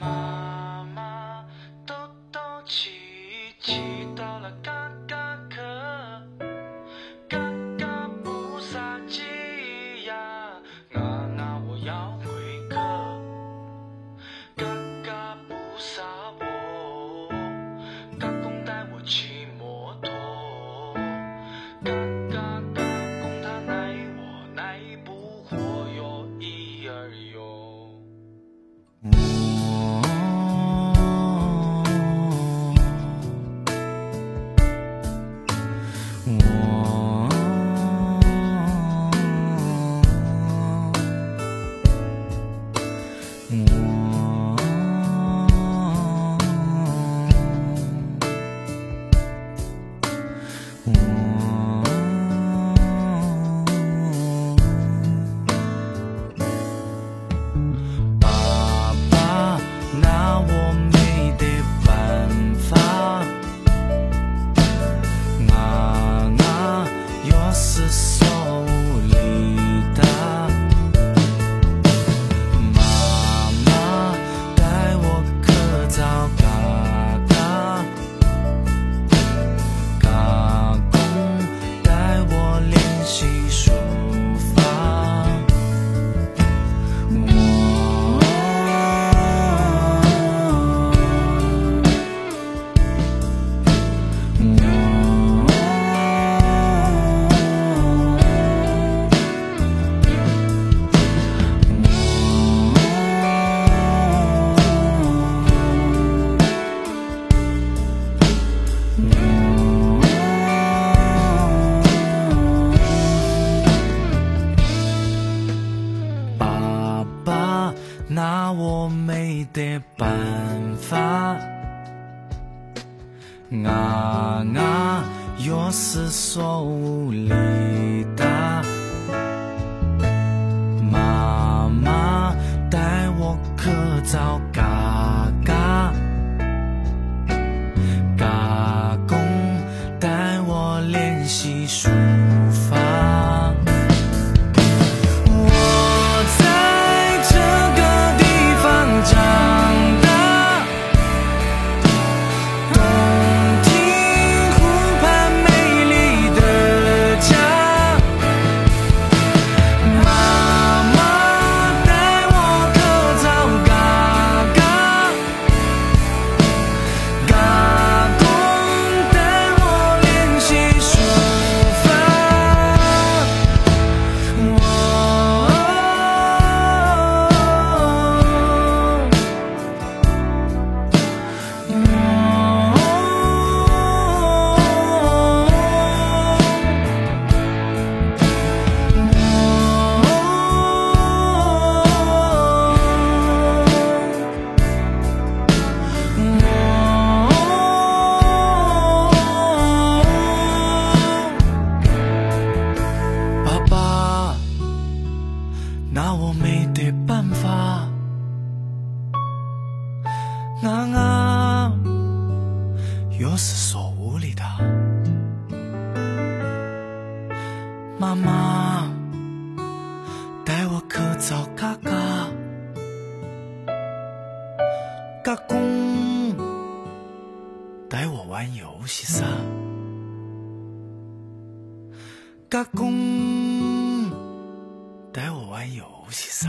My 爸爸，拿我没得办法。阿阿，钥匙锁屋里哒。阿阿，又是说物理的。妈妈，带我去找哥哥。公公，带我玩游戏噻。公公，带我玩游戏噻。